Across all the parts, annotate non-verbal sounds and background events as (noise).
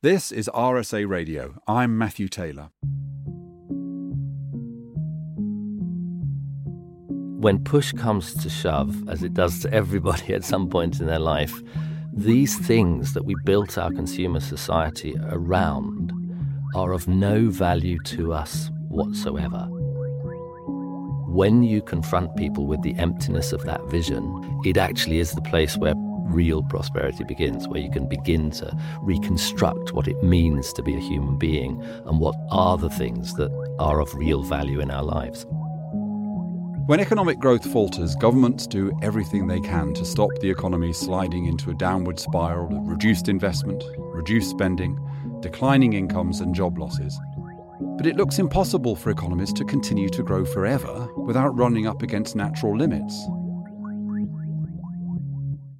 This is RSA Radio. I'm Matthew Taylor. When push comes to shove, as it does to everybody (laughs) at some point in their life, these things that we built our consumer society around are of no value to us whatsoever. When you confront people with the emptiness of that vision, it actually is the place where real prosperity begins, where you can begin to reconstruct what it means to be a human being and what are the things that are of real value in our lives. When economic growth falters, governments do everything they can to stop the economy sliding into a downward spiral of reduced investment, reduced spending, declining incomes, and job losses. But it looks impossible for economies to continue to grow forever without running up against natural limits.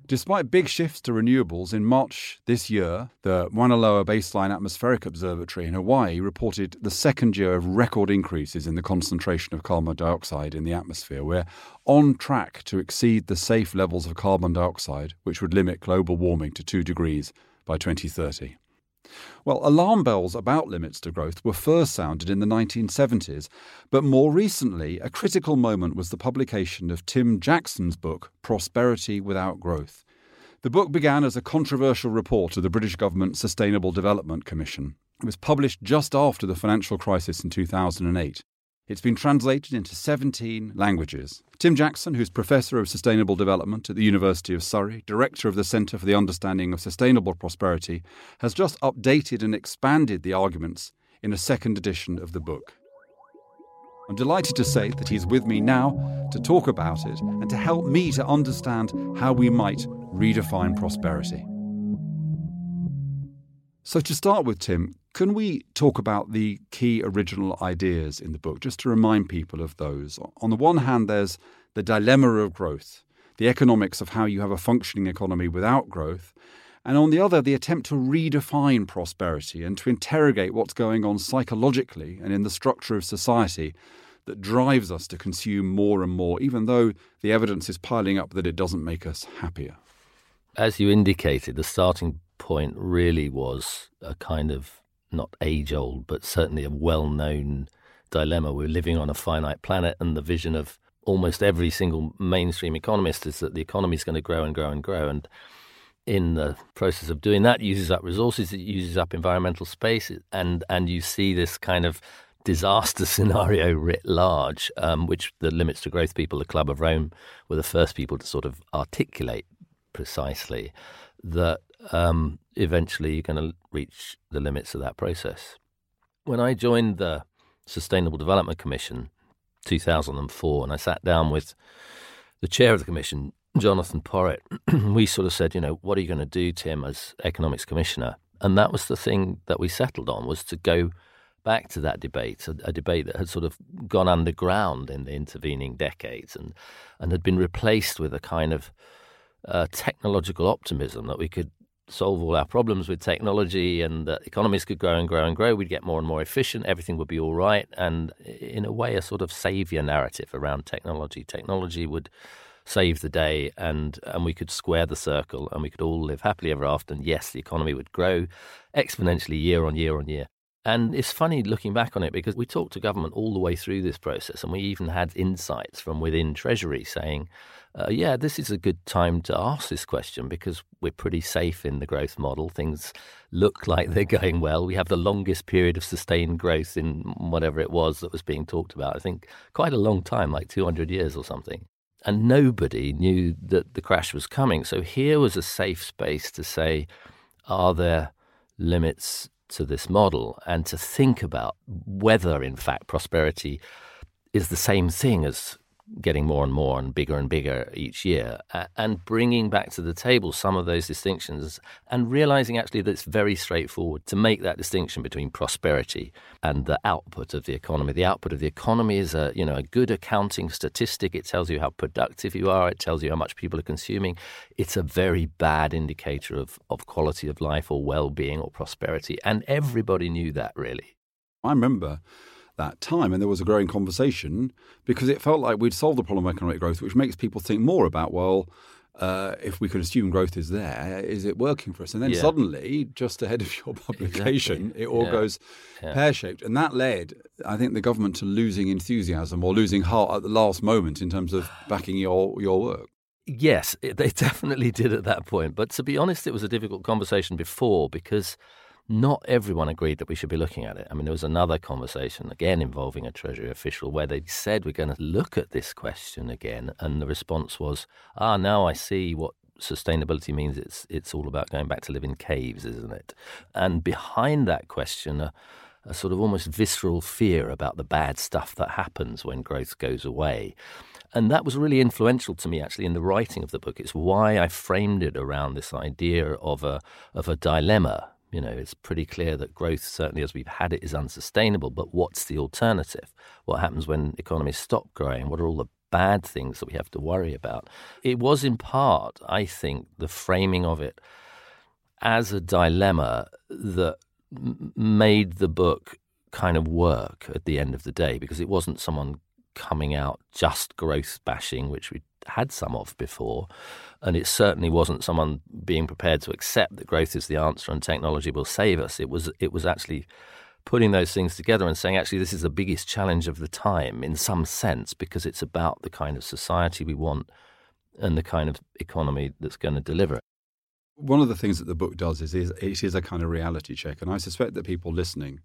Despite big shifts to renewables, in March this year, the Mauna Loa Baseline Atmospheric Observatory in Hawaii reported the second year of record increases in the concentration of carbon dioxide in the atmosphere. We're on track to exceed the safe levels of carbon dioxide, which would limit global warming to 2 degrees by 2030. Well, alarm bells about limits to growth were first sounded in the 1970s, but more recently, a critical moment was the publication of Tim Jackson's book, Prosperity Without Growth. The book began as a controversial report of the British government's Sustainable Development Commission. It was published just after the financial crisis in 2008. It's been translated into 17 languages. Tim Jackson, who's Professor of Sustainable Development at the University of Surrey, Director of the Centre for the Understanding of Sustainable Prosperity, has just updated and expanded the arguments in a second edition of the book. I'm delighted to say that he's with me now to talk about it and to help me to understand how we might redefine prosperity. So, to start with, Tim, can we talk about the key original ideas in the book, just to remind people of those? On the one hand, there's the dilemma of growth, the economics of how you have a functioning economy without growth. And on the other, the attempt to redefine prosperity and to interrogate what's going on psychologically and in the structure of society that drives us to consume more and more, even though the evidence is piling up that it doesn't make us happier. As you indicated, the starting point really was a kind of not age old, but certainly a well known dilemma. We're living on a finite planet, and the vision of almost every single mainstream economist is that the economy is going to grow and grow and grow. And in the process of doing that, uses up resources, it uses up environmental space, and, and you see this kind of disaster (laughs) scenario writ large, um, which the Limits to Growth people, the Club of Rome, were the first people to sort of articulate precisely that um, eventually you're going to reach the limits of that process. When I joined the Sustainable Development Commission 2004 and I sat down with the chair of the commission, Jonathan Porritt, (clears throat) we sort of said, you know, what are you going to do, Tim, as economics commissioner? And that was the thing that we settled on was to go back to that debate, a, a, debate that had sort of gone underground in the intervening decades and, and had been replaced with a kind of uh, technological optimism that we could solve all our problems with technology and that economies could grow and grow and grow. We'd get more and more efficient. Everything would be all right. And in a way, a sort of savior narrative around technology. Technology would save the day and, and we could square the circle and we could all live happily ever after. And yes, the economy would grow exponentially year on year on year. And it's funny looking back on it because we talked to government all the way through this process, and we even had insights from within Treasury saying, uh, yeah, this is a good time to ask this question because we're pretty safe in the growth model. Things look like they're going well. We have the longest period of sustained growth in whatever it was that was being talked about. I think quite a long time, like 200 years or something. And nobody knew that the crash was coming. So here was a safe space to say, are there limits to this model and to think about whether, in fact, prosperity is the same thing as getting more and more and bigger and bigger each year, uh, and bringing back to the table some of those distinctions and realizing actually that it's very straightforward to make that distinction between prosperity and the output of the economy. The output of the economy is a you know a good accounting statistic. It tells you how productive you are. It tells you how much people are consuming. It's a very bad indicator of of quality of life or well-being or prosperity, and everybody knew that really. I remember that time. And there was a growing conversation because it felt like we'd solved the problem of economic growth, which makes people think more about, well, uh, if we can assume growth is there, is it working for us? And then Yeah. suddenly, just ahead of your (laughs) publication, Exactly. it all Yeah. goes Yeah. pear shaped. And that led, I think, the government to losing enthusiasm or losing heart at the last moment in terms of backing your, your work. Yes, it, they (laughs) definitely did at that point. But to be honest, it was a difficult conversation before because not everyone agreed that we should be looking at it. I mean, there was another conversation, again involving a Treasury official, where they said we're going to look at this question again. And the response was, ah, now I see what sustainability means. It's, it's all about going back to live in caves, isn't it? And behind that question, a, a sort of almost visceral fear about the bad stuff that happens when growth goes away. And that was really influential to me actually in the writing of the book. It's why I framed it around this idea of a of a dilemma. You know, it's pretty clear that growth, certainly as we've had it, is unsustainable. But what's the alternative? What happens when economies stop growing? What are all the bad things that we have to worry about? It was in part, I think, the framing of it as a dilemma that made the book kind of work at the end of the day because it wasn't someone coming out just growth bashing, which we had some of before. And it certainly wasn't someone being prepared to accept that growth is the answer and technology will save us. It was it was actually putting those things together and saying actually this is the biggest challenge of the time in some sense because it's about the kind of society we want and the kind of economy that's going to deliver it. One of the things that the book does is, is it is a kind of reality check. And I suspect that people listening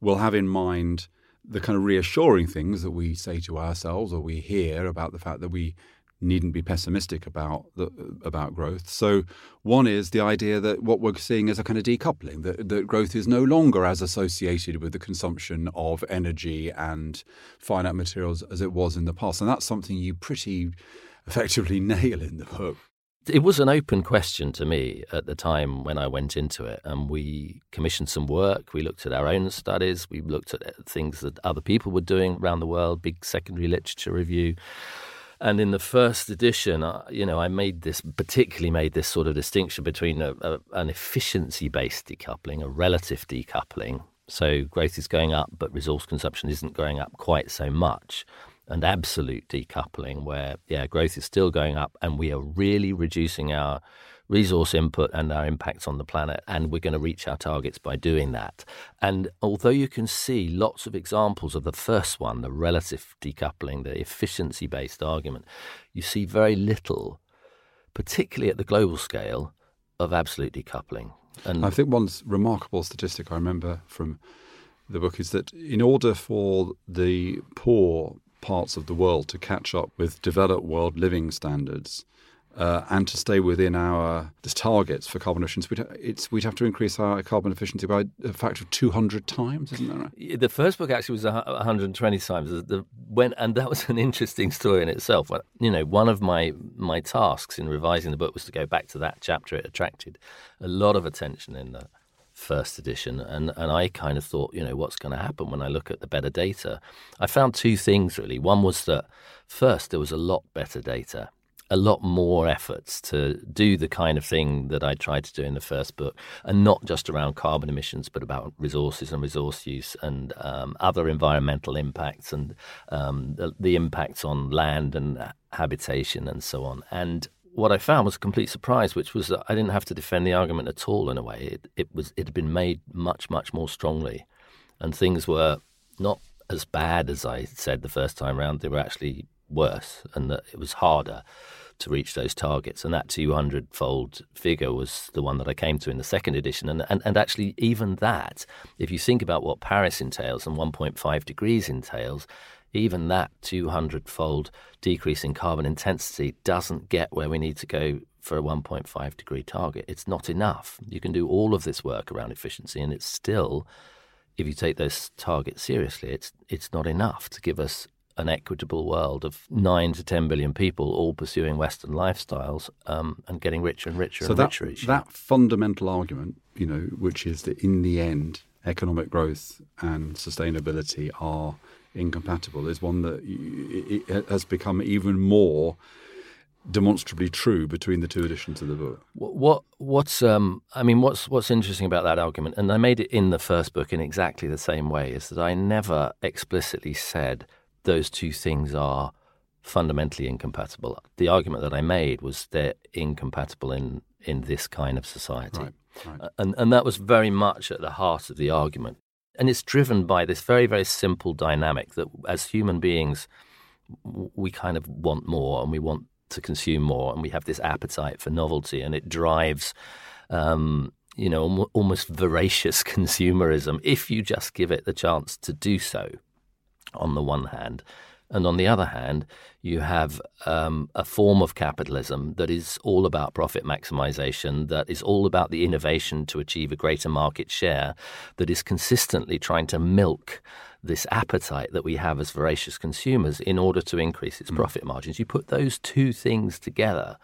will have in mind the kind of reassuring things that we say to ourselves or we hear about the fact that we needn't be pessimistic about the, about growth. So one is the idea that what we're seeing is a kind of decoupling that, that growth is no longer as associated with the consumption of energy and finite materials as it was in the past, and that's something you pretty effectively (laughs) nail in the book. It was an open question to me at the time when I went into it, and we commissioned some work. We looked at our own studies, we looked at uh, things that other people were doing around the world, big secondary literature review. And in the first edition, uh, you know, I made this particularly made this sort of distinction between a, a, an efficiency-based decoupling, a relative decoupling. So growth is going up, but resource consumption isn't going up quite so much. And absolute decoupling, where yeah, growth is still going up, and we are really reducing our resource input and our impacts on the planet, and we're going to reach our targets by doing that. And although you can see lots of examples of the first one, the relative decoupling, the efficiency based argument, you see very little, particularly at the global scale, of absolute decoupling. And I think one remarkable statistic I remember from the book is that in order for the poor parts of the world to catch up with developed world living standards uh, and to stay within our targets for carbon emissions, we'd, we'd have to increase our carbon efficiency by a factor of 200 times, isn't that right? the first book actually was 120 times. The, when and that was an interesting story in itself. You know, one of my my tasks in revising the book was to go back to that chapter. It attracted a lot of attention in the first edition, and and I kind of thought, you know, what's going to happen when I look at the better data? I found two things really. One was that first there was a lot better data a lot more efforts to do the kind of thing that I tried to do in the first book, and not just around carbon emissions, but about resources and resource use and um, other environmental impacts and um, the, the impacts on land and habitation and so on. And what I found was a complete surprise, which was that I didn't have to defend the argument at all. In a way, it, it was it had been made much much more strongly, and things were not as bad as I said the first time round. They were actually worse, and that it was harder to reach those targets. And that 200 fold figure was the one that I came to in the second edition. And, and, and actually, even that, if you think about what Paris entails and 1.5 degrees entails, even that 200 fold decrease in carbon intensity doesn't get where we need to go for a 1.5 degree target. It's not enough. You can do all of this work around efficiency, and it's still, if you take those targets seriously, it's, it's not enough to give us an equitable world of nine to ten billion people all pursuing Western lifestyles um, and getting richer and richer So and that, richer each year. that fundamental argument, you know, which is that in the end, economic growth and sustainability are incompatible, is one that it has become even more demonstrably true between the two editions of the book. What, what what's um I mean what's what's interesting about that argument, and I made it in the first book in exactly the same way, is that I never explicitly said those two things are fundamentally incompatible. The argument that I made was they're incompatible in, in this kind of society. Right, right. And, and that was very much at the heart of the argument. And it's driven by this very, very simple dynamic that as human beings, we kind of want more and we want to consume more and we have this appetite for novelty and it drives um, you know almost voracious (laughs) consumerism if you just give it the chance to do so on the one hand and on the other hand, you have um, a form of capitalism that is all about profit maximization, that is all about the innovation to achieve a greater market share, that is consistently trying to milk this appetite that we have as voracious consumers in order to increase its mm. profit margins. You put those two things together,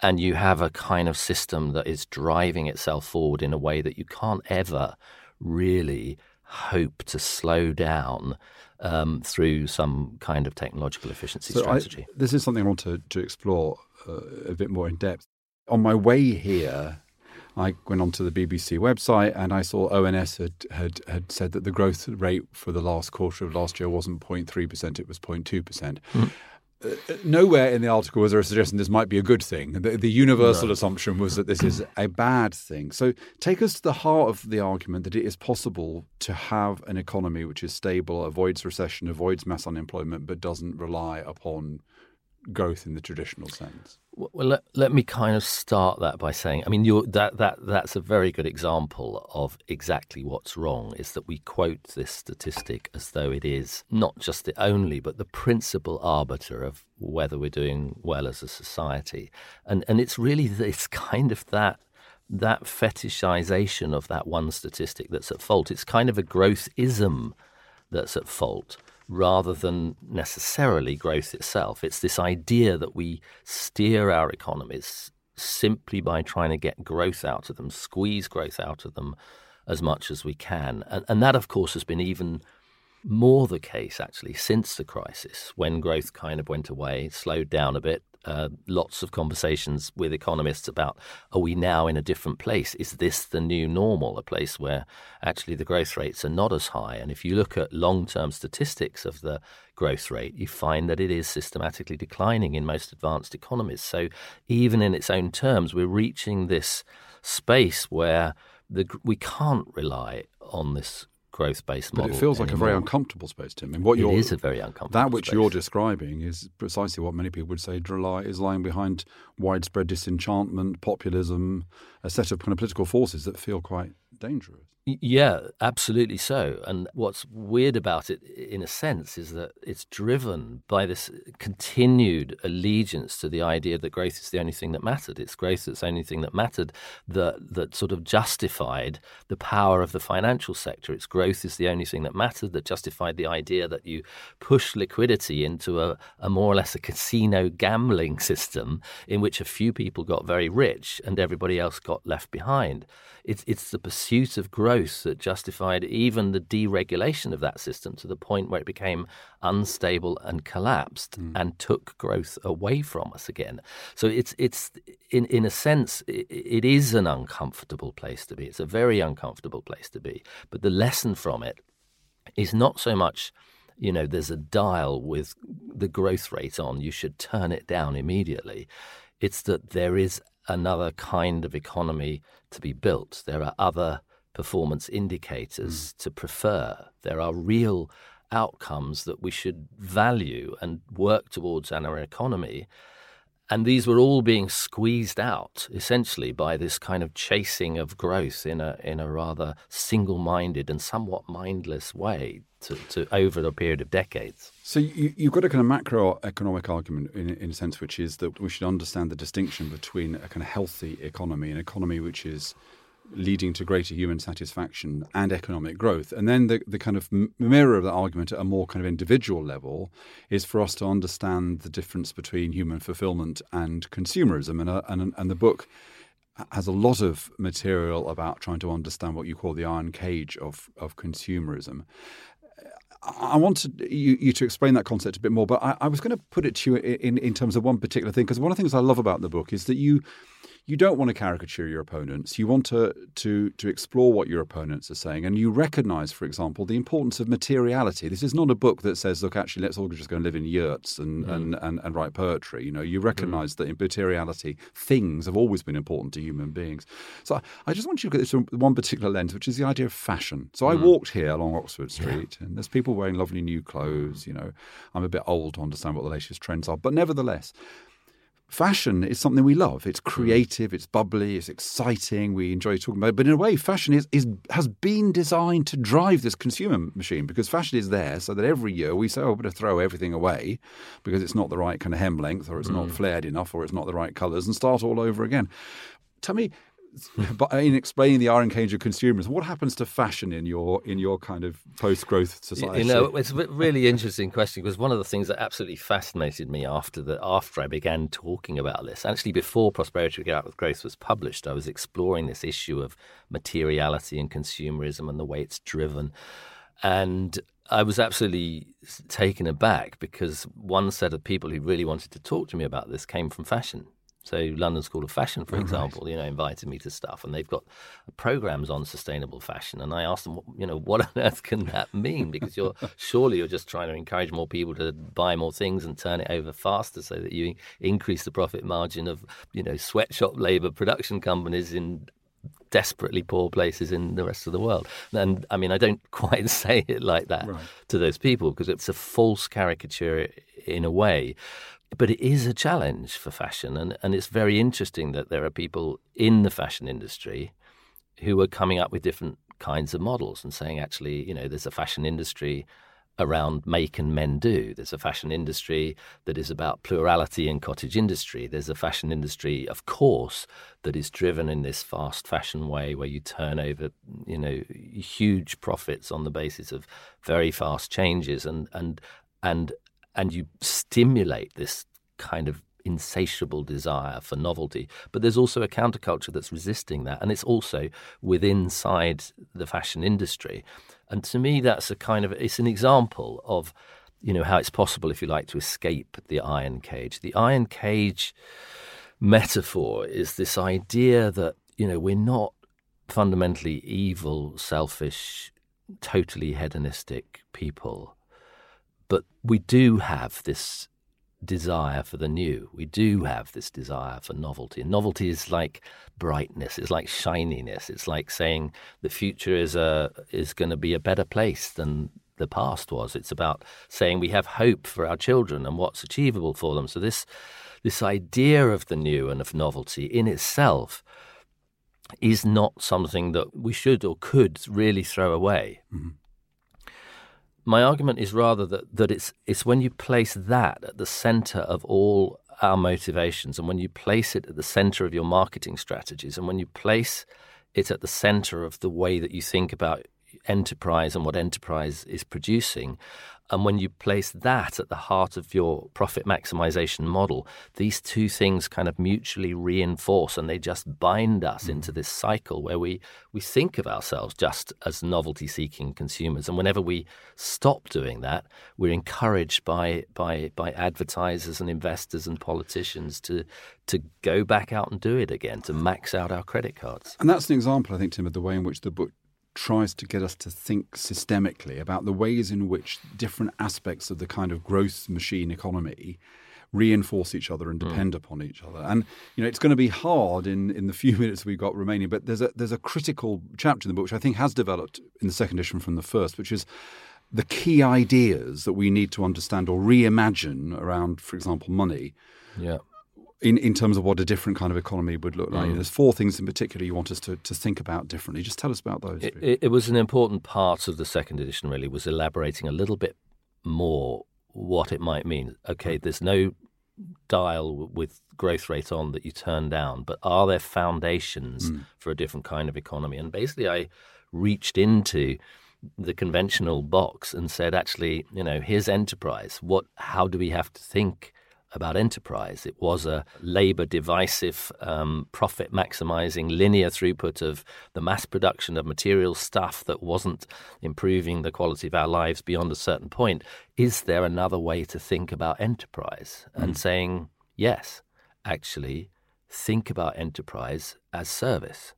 and you have a kind of system that is driving itself forward in a way that you can't ever really hope to slow down um, through some kind of technological efficiency so strategy. I, this is something I want to, to explore uh, a bit more in depth. On my way here, I went onto the BBC website and I saw ONS had, had, had said that the growth rate for the last quarter of last year wasn't 0.3%, it was 0.2%. Mm. Uh, nowhere in the article was there a suggestion this might be a good thing. The, the universal no. assumption was that this is a bad thing. So take us to the heart of the argument that it is possible to have an economy which is stable, avoids recession, avoids mass unemployment, but doesn't rely upon growth in the traditional sense. Well, let, let me kind of start that by saying, I mean, that that that's a very good example of exactly what's wrong. Is that we quote this statistic as though it is not just the only, but the principal arbiter of whether we're doing well as a society, and and it's really it's kind of that that fetishization of that one statistic that's at fault. It's kind of a growth ism that's at fault rather than necessarily growth itself. It's this idea that we steer our economies simply by trying to get growth out of them, squeeze growth out of them as much as we can. And, and that, of course, has been even more the case actually since the crisis when growth kind of went away, slowed down a bit, uh, lots of conversations with economists about are we now in a different place? Is this the new normal, a place where actually the growth rates are not as high? And if you look at long term statistics of the growth rate, you find that it is systematically declining in most advanced economies. So even in its own terms, we're reaching this space where the, we can't rely on this growth based model. But it feels like anymore. a very uncomfortable space, Tim. And what it is a very uncomfortable. That which space. you're describing is precisely what many people would say is lying behind widespread disenchantment, populism, a set of kind of political forces that feel quite dangerous. Yeah, absolutely so. And what's weird about it, in a sense, is that it's driven by this continued allegiance to the idea that growth is the only thing that mattered. It's growth that's the only thing that mattered that, that sort of justified the power of the financial sector. Its growth is the only thing that mattered that justified the idea that you push liquidity into a, a more or less a casino gambling system in which a few people got very rich and everybody else got left behind. It's, it's the pursuit of growth that justified even the deregulation of that system to the point where it became unstable and collapsed mm. and took growth away from us again. So it's, it's in, in a sense, it, it is an uncomfortable place to be. It's a very uncomfortable place to be. But the lesson from it is not so much you know, there's a dial with the growth rate on, you should turn it down immediately. It's that there is another kind of economy to be built. There are other performance indicators mm. to prefer. There are real outcomes that we should value and work towards in our economy. And these were all being squeezed out essentially by this kind of chasing of growth in a in a rather single-minded and somewhat mindless way to, to over a period of decades. So you, have got a kind of macroeconomic argument in, in a sense, which is that we should understand the distinction between a kind of healthy economy, an economy which is leading to greater human satisfaction and economic growth. And then the, the kind of mirror of that argument at a more kind of individual level is for us to understand the difference between human fulfillment and consumerism. And, uh, and, and the book has a lot of material about trying to understand what you call the iron cage of, of consumerism. I wanted you, you, to explain that concept a bit more, but I, I was going to put it to you in, in terms of one particular thing, because one of the things I love about the book is that you you don't want to caricature your opponents. You want to, to, to explore what your opponents are saying. And you recognize, for example, the importance of materiality. This is not a book that says, look, actually, let's all just go and live in yurts and, mm. and, and, and, write poetry. You know, you recognize mm. that in materiality, things have always been important to human beings. So I just want you to look at this from one particular lens, which is the idea of fashion. So I mm. walked here along Oxford Street, yeah. and there's people wearing lovely new clothes. You know, I'm a bit old to understand what the latest trends are, but nevertheless, fashion is something we love. It's hmm. creative, it's bubbly, it's exciting. We enjoy talking about it. But in a way, fashion is, is has been designed to drive this consumer machine because fashion is there so that every year we say, oh, we're going to throw everything away because it's not the right kind of hem length or it's mm. not hmm. flared enough or it's not the right colours and start all over again. Tell me, but in explaining the iron cage of consumers, what happens to fashion in your in your kind of post growth society? You know, it's a really interesting question because one of the things that absolutely fascinated me after the after I began talking about this, actually before Prosperity Without with Growth was published, I was exploring this issue of materiality and consumerism and the way it's driven, and I was absolutely taken aback because one set of people who really wanted to talk to me about this came from fashion so London School of Fashion, for oh, example, right. you know, invited me to stuff, and they've got programs on sustainable fashion. And I asked them, you know, what on earth can that mean? Because you're (laughs) surely you're just trying to encourage more people to buy more things and turn it over faster, so that you increase the profit margin of you know sweatshop labour production companies in desperately poor places in the rest of the world. And I mean, I don't (laughs) quite say it like that right. to those people because it's a false caricature in a way. But it is a challenge for fashion, and, and it's very interesting that there are people in the fashion industry who are coming up with different kinds of models and saying, actually, you know, there's a fashion industry around make and men do. There's a fashion industry that is about plurality in cottage industry. There's a fashion industry, of course, that is driven in this fast fashion way where you turn over, you know, huge profits on the basis of very fast changes and and and and you stimulate this kind of insatiable desire for novelty. But there's also a counterculture that's resisting that, and it's also within inside the fashion industry. And to me, that's a kind of it's an example of you know how it's possible, if you like, to escape the iron cage. The iron cage metaphor is this idea that you know we're not fundamentally evil, selfish, totally hedonistic people but we do have this desire for the new. We do have this desire for novelty. And novelty is like brightness, it's like shininess. It's like saying the future is a is going to be a better place than the past was. It's about saying we have hope for our children and what's achievable for them. So this this idea of the new and of novelty in itself is not something that we should or could really throw away. Mm-hmm. My argument is rather that, that it's it's when you place that at the center of all our motivations and when you place it at the center of your marketing strategies and when you place it at the center of the way that you think about enterprise and what enterprise is producing, and when you place that at the heart of your profit maximization model, these two things kind of mutually reinforce and they just bind us mm. into this cycle where we, we think of ourselves just as novelty seeking consumers. And whenever we stop doing that, we're encouraged by, by, by advertisers and investors and politicians to, to go back out and do it again, to max out our credit cards. And that's an example, I think, Tim, of the way in which the book tries to get us to think systemically about the ways in which different aspects of the kind of growth machine economy reinforce each other and hmm. depend mm. upon each other. And you know, it's going to be hard in, in the (laughs) few minutes we've got remaining. But there's a there's a critical chapter in the book which I think has developed in the second edition from the first, which is the key ideas that we need to understand or reimagine around, for example, money. Yeah in, in terms of what a different kind of economy would look like. Mm. There's four things in particular you want us to, to think about differently. Just tell us about those. It, it, it, was an important part of the second edition, really, was elaborating a little bit more what it might mean. Okay, there's no dial with growth rate on that you turn down, but are there foundations mm. for a different kind of economy? And basically, I reached into the conventional box and said, actually, you know, here's enterprise. What? How do we have to think? About enterprise. It was a labor divisive, um, profit maximizing, linear throughput of the mass production of material stuff that wasn't improving the quality of our lives beyond a certain point. Is there another way to think about enterprise? Mm. And saying, yes, actually, think about enterprise as service Hmm.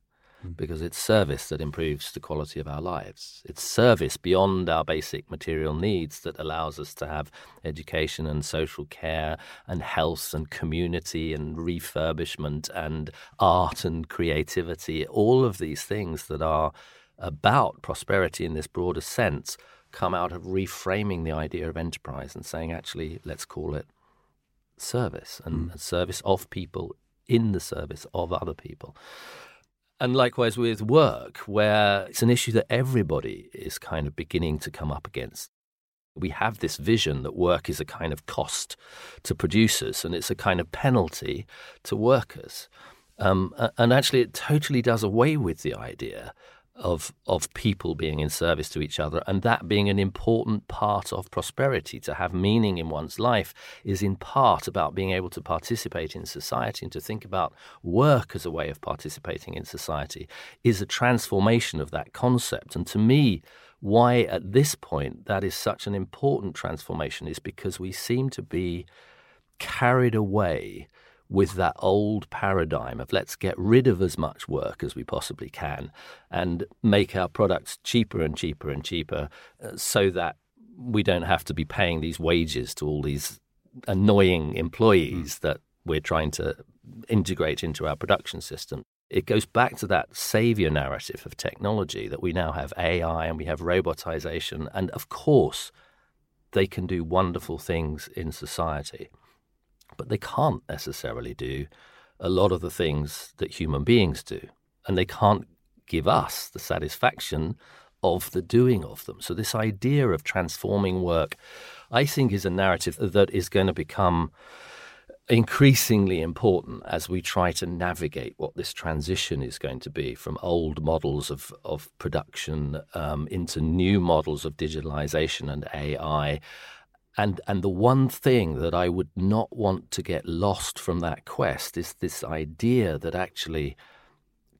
Because it's service that improves the quality of our lives. It's service beyond our basic material needs that allows us to have education and social care and health and community and refurbishment and art and creativity. All of these things that are about prosperity in this broader sense come out of reframing the idea of enterprise and saying, actually, let's call it service and Mm. service of people in the service of other people. And likewise with work, where it's an issue that everybody is kind of beginning to come up against. We have this vision that work is a kind of cost to producers and it's a kind of penalty to workers. Um, and actually, it totally does away with the idea of of people being in service to each other. And that being an important part of prosperity to have meaning in one's life is in part about being able to participate in society. And to think about work as a way of participating in society is a transformation of that concept. And to me why at this point that is such an important transformation is because we seem to be carried away with that old paradigm of let's get rid of as much work as we possibly can and make our products cheaper and cheaper and cheaper uh, so that we don't have to be paying these wages to all these annoying employees that we're trying to integrate into our production system. It goes back to that savior narrative of technology that we now have AI and we have robotization. And of course, they can do wonderful things in society but they can't necessarily do a lot of the things that human beings do. And they can't give us the satisfaction of the doing of them. So, this idea of transforming work, I think, is a narrative that is going to become increasingly important as we try to navigate what this transition is going to be from old models of, of production um, into new models of digitalization and AI. And and the one thing that I would not want to get lost from that quest is this idea that actually,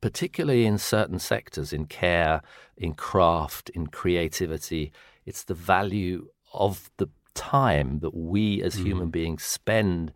particularly in certain sectors, in care, in craft, in creativity, it's the value of the time that we as mm-hmm. human beings spend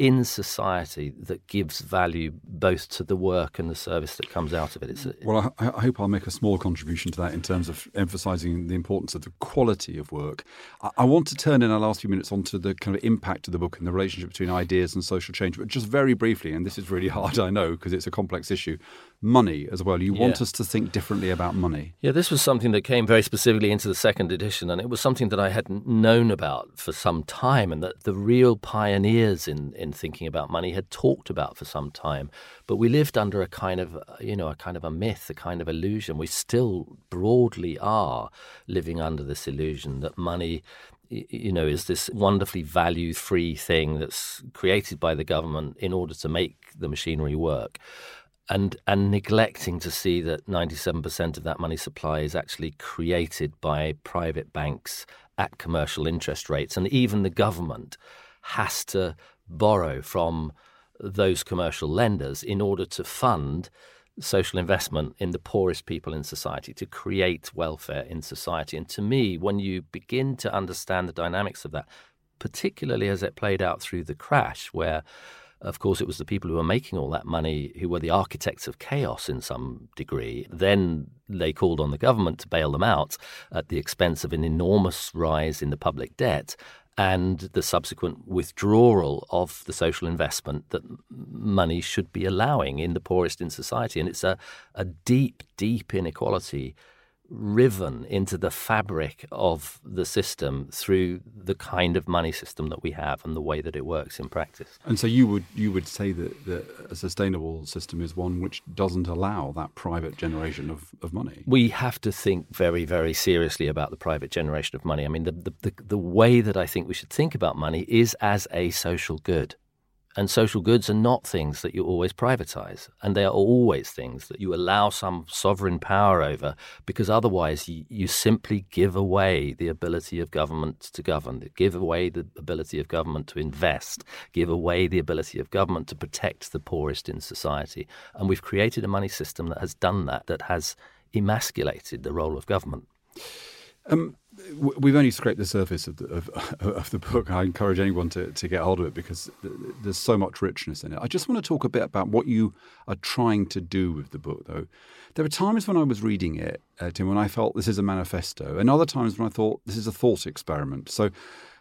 in society that gives value both to the work and the service that comes out of it. It's Well, I, I hope I'll make a small contribution to that in terms of emphasising the importance of the quality of work. I, I want to turn in our last few minutes onto the kind of impact of the book and the relationship between ideas and social change, but just very briefly, and this is really (laughs) hard, I know, because it's a complex issue. Money as well. You want us to think differently about money. Yeah, this was something that came very specifically into the second edition, and it was something that I hadn't known about for some time, and that the real pioneers in, in thinking about money had talked about for some time. But we lived under a kind of, uh, you know, a kind of a myth, a kind of illusion. We still broadly are living under this illusion that money you know, is this wonderfully value free thing that's created by the government in order to make the machinery work and and neglecting to see that 97% of that money supply is actually created by private banks at commercial interest rates and even the government has to borrow from those commercial lenders in order to fund social investment in the poorest people in society to create welfare in society and to me when you begin to understand the dynamics of that particularly as it played out through the crash where of course, it was the people who were making all that money who were the architects of chaos in some degree. Then they called on the government to bail them out at the expense of an enormous rise in the public debt and the subsequent withdrawal of the social investment that money should be allowing in the poorest in society. And it's a, a deep, deep inequality riven into the fabric of the system through the kind of money system that we have and the way that it works in practice. And so you would you would say that, that a sustainable system is one which doesn't allow that private generation of, of money. We have to think very, very seriously about the private generation of money. I mean, the, the, the, the way that I think we should think about money is as a social good. And social goods are not things that you always privatize. And they are always things that you allow some sovereign power over because otherwise you, you simply give away the ability of government to govern, give away the ability of government to invest, give away the ability of government to protect the poorest in society. And we've created a money system that has done that, that has emasculated the role of government. Um, we've only scraped the surface of the, of, (laughs) of, the book. I encourage anyone to, to get hold of it because there's so much richness in it. I just want to talk a bit about what you are trying to do with the book, though. There were times when I was reading it, uh, Tim, when I felt this is a manifesto, and other times when I thought this is a thought experiment. So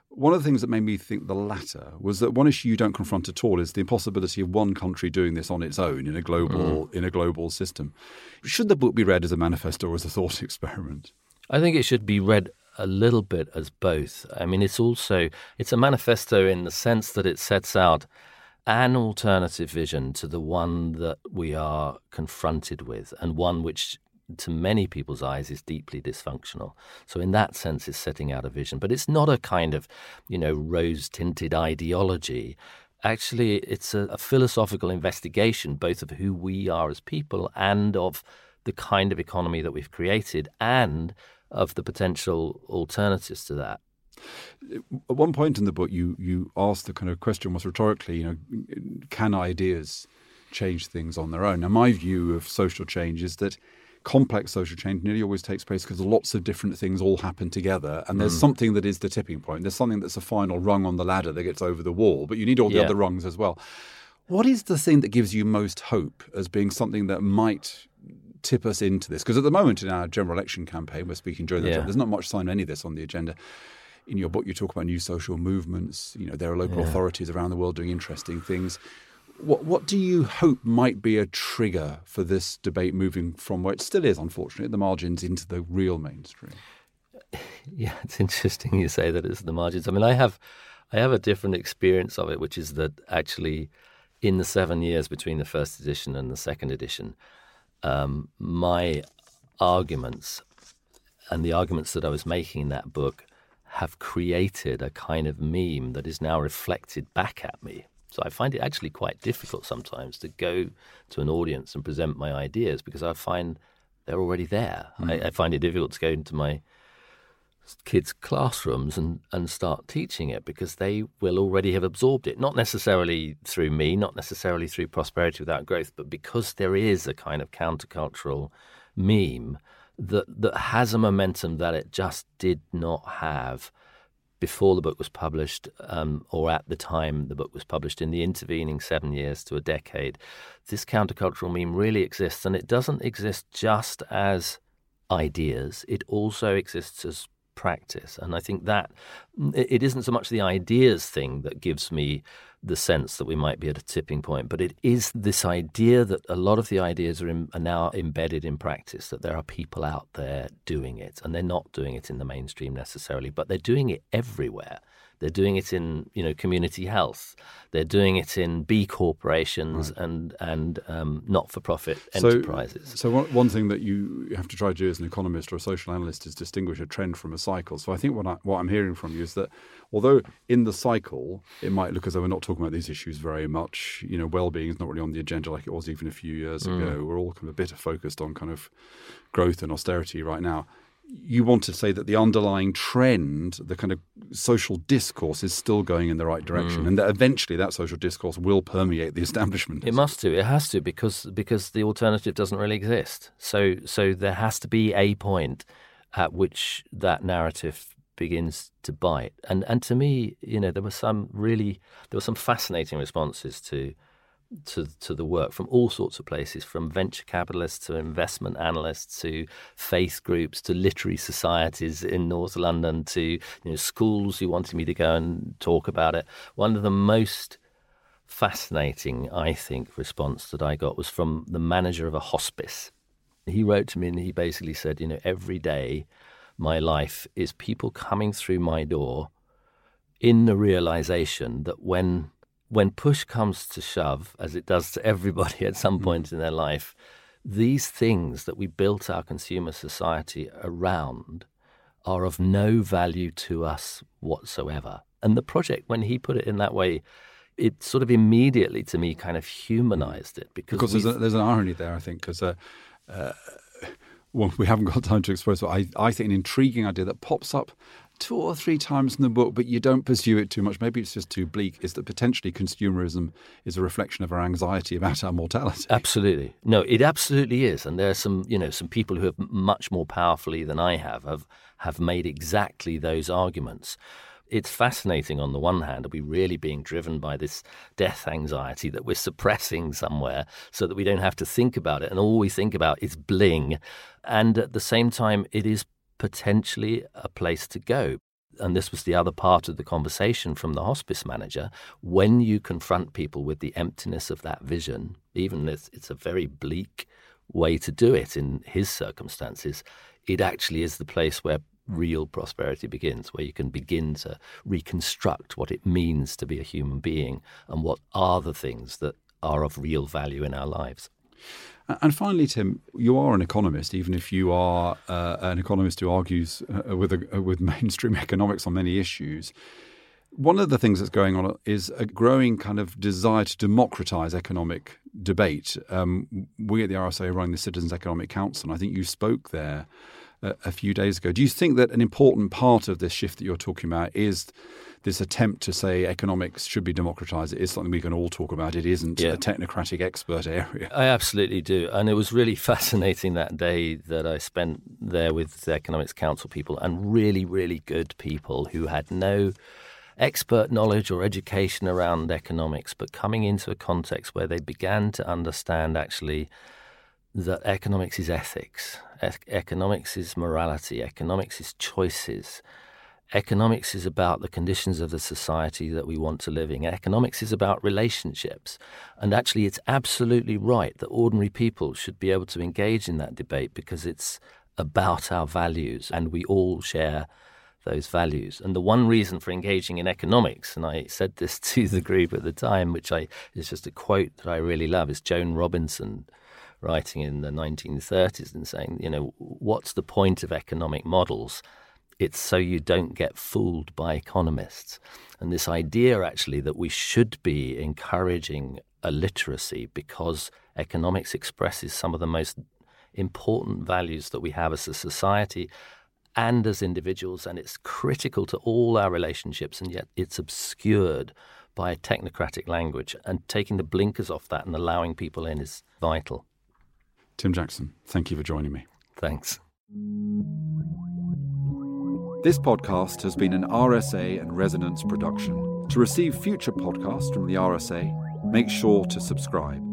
one of the things that made me think the latter was that one issue you don't confront at all is the impossibility of one country doing this on its own in a global mm. in a global system. Should the book be read as a manifesto or as a thought (laughs) experiment? I think it should be read a little bit as both. I mean, it's also it's a manifesto in the sense that it sets out an alternative vision to the one that we are confronted with, and one which to many people's eyes is deeply dysfunctional. So in that sense it's setting out a vision, but it's not a kind of, you know, rose-tinted ideology. Actually, it's a, a philosophical investigation both of who we are as people and of the kind of economy that we've created and of the potential alternatives to that. At one point in the book, you you asked the kind of question was rhetorically, you know, can ideas change things on their own? Now, my view of social change is that complex social change nearly always takes place because lots of different things all happen together, and there's mm. something that is the tipping point. There's something that's a final rung on the ladder that gets over the wall, but you need all the yeah. other rungs as well. What is the thing that gives you most hope as being something that might tip us into this? Because at the moment in our general election campaign, we're speaking during the yeah. there's not much sign of any of this on the agenda. In your book, you talk about new social movements. You know, there are local yeah. authorities around the world doing interesting things. What what do you hope might be a trigger for this debate moving from where it still is, unfortunately, at the margins into the real mainstream? (sighs) Yeah, it's interesting you say that it's the margins. I mean, I have I have a different experience of it, which is that actually, in the seven years between the first edition and the second edition, um, my arguments and the arguments that I was making in that book have created a kind of meme that is now reflected back at me. So I find it actually quite difficult sometimes to go to an audience and present my ideas because I find they're already there. Mm. I, I, find it difficult to go into my kids' classrooms and, and start teaching it because they will already have absorbed it. Not necessarily through me, not necessarily through prosperity without growth, but because there is a kind of countercultural meme that that has a momentum that it just did not have before the book was published, um, or at the time the book was published, in the intervening seven years to a decade, this countercultural meme really exists, and it doesn't exist just as ideas; it also exists as practice. And I think that mm, it isn't so much the ideas thing that gives me the sense that we might be at a tipping point, but it is this idea that a lot of the ideas are, in, are, now embedded in practice, that there are people out there doing it, and they're not doing it in the mainstream necessarily, but they're doing it everywhere. They're doing it in you know community health. They're doing it in B corporations right. and and um, not for profit enterprises. So one, one thing that you have to try to do as an economist or a social analyst is distinguish a trend from a cycle. So I think what I, what I'm hearing from you is that although in the cycle it might look as though we're not talking about these issues very much, you know, well-being is not really on the agenda like it was even a few years mm. ago. We're all kind of a bit focused on kind of growth and austerity right now you want to say that the underlying trend, the kind of social discourse, is still going in the right direction, mm. and that eventually that social discourse will permeate the establishment. It must do. It has to because because the alternative doesn't really exist. So so there has to be a point at which that narrative begins to bite. And and to me, you know, there were some really there were some fascinating responses to to to the work from all sorts of places, from venture capitalists to investment analysts to faith groups to literary societies in North London to you know schools who wanted me to go and talk about it. One of the most fascinating, I think, response that I got was from the manager of a hospice. He wrote to me and he basically said, you know, every day my life is people coming through my door in the realization that when when push comes to shove, as it does to everybody (laughs) at some mm. point in their life, these things that we built our consumer society around are of no value to us whatsoever. And the project, when he put it in that way, it sort of immediately to me kind of humanized it because, because there's, a, there's, an irony there, I think, because uh, uh, (laughs) well, we haven't got time to explore. but I, I think an intriguing idea that pops up two or three times in the book, but you don't pursue it too much. Maybe it's just too bleak. Is that potentially consumerism is a reflection of our anxiety about our mortality? Absolutely, no, it absolutely is. And there are some, you know, some people who have much more powerfully than I have have have made exactly those arguments it's fascinating on the one hand, are we really being driven by this death anxiety that we're suppressing somewhere so that we don't have to think about it and all we think about is bling. And at the same time, it is potentially a place to go. And this was the other part of the conversation from the hospice manager. When you confront people with the emptiness of that vision, even if it's a very bleak way to do it in his circumstances, it actually is the place where real prosperity begins, where you can begin to reconstruct what it means to be a human being and what are the things that are of real value in our lives. And finally, Tim, you are an economist, even if you are uh, an economist who argues uh, with a, uh, with (laughs) mainstream economics on many issues. One of the things that's going on is a growing kind of desire to democratize economic debate. Um, we at the RSA are running the Citizens Economic Council, and I think you spoke there a, a few days ago. Do you think that an important part of this shift that you're talking about is this attempt to say economics should be democratized. It is something we can all talk about. It isn't yeah. a technocratic expert area. I absolutely do. And it was really (laughs) fascinating that day that I spent there with the Economics Council people and really, really good people who had no expert knowledge or education around economics, but coming into a context where they began to understand actually that economics is ethics, e- economics is morality, economics is choices. Economics is about the conditions of the society that we want to live in. Economics is about relationships. And actually, it's absolutely right that ordinary people should be able to engage in that debate because it's about our values and we all share those values. And the one reason for engaging in economics, and I said this (laughs) to the group at the time, which I is just a quote that I really love, is Joan Robinson writing in the 1930s and saying, you know, what's the point of economic models? It's so you don't get fooled by economists. And this idea, actually, that we should be encouraging a literacy because economics expresses some of the most important values that we have as a society and as individuals, and it's critical to all our relationships, and yet it's obscured by a technocratic language. And taking the blinkers off that and allowing people in is vital. Tim Jackson, thank you for joining me. Thanks. This podcast has been an RSA and Resonance production. To receive future podcasts from the RSA, make sure to subscribe.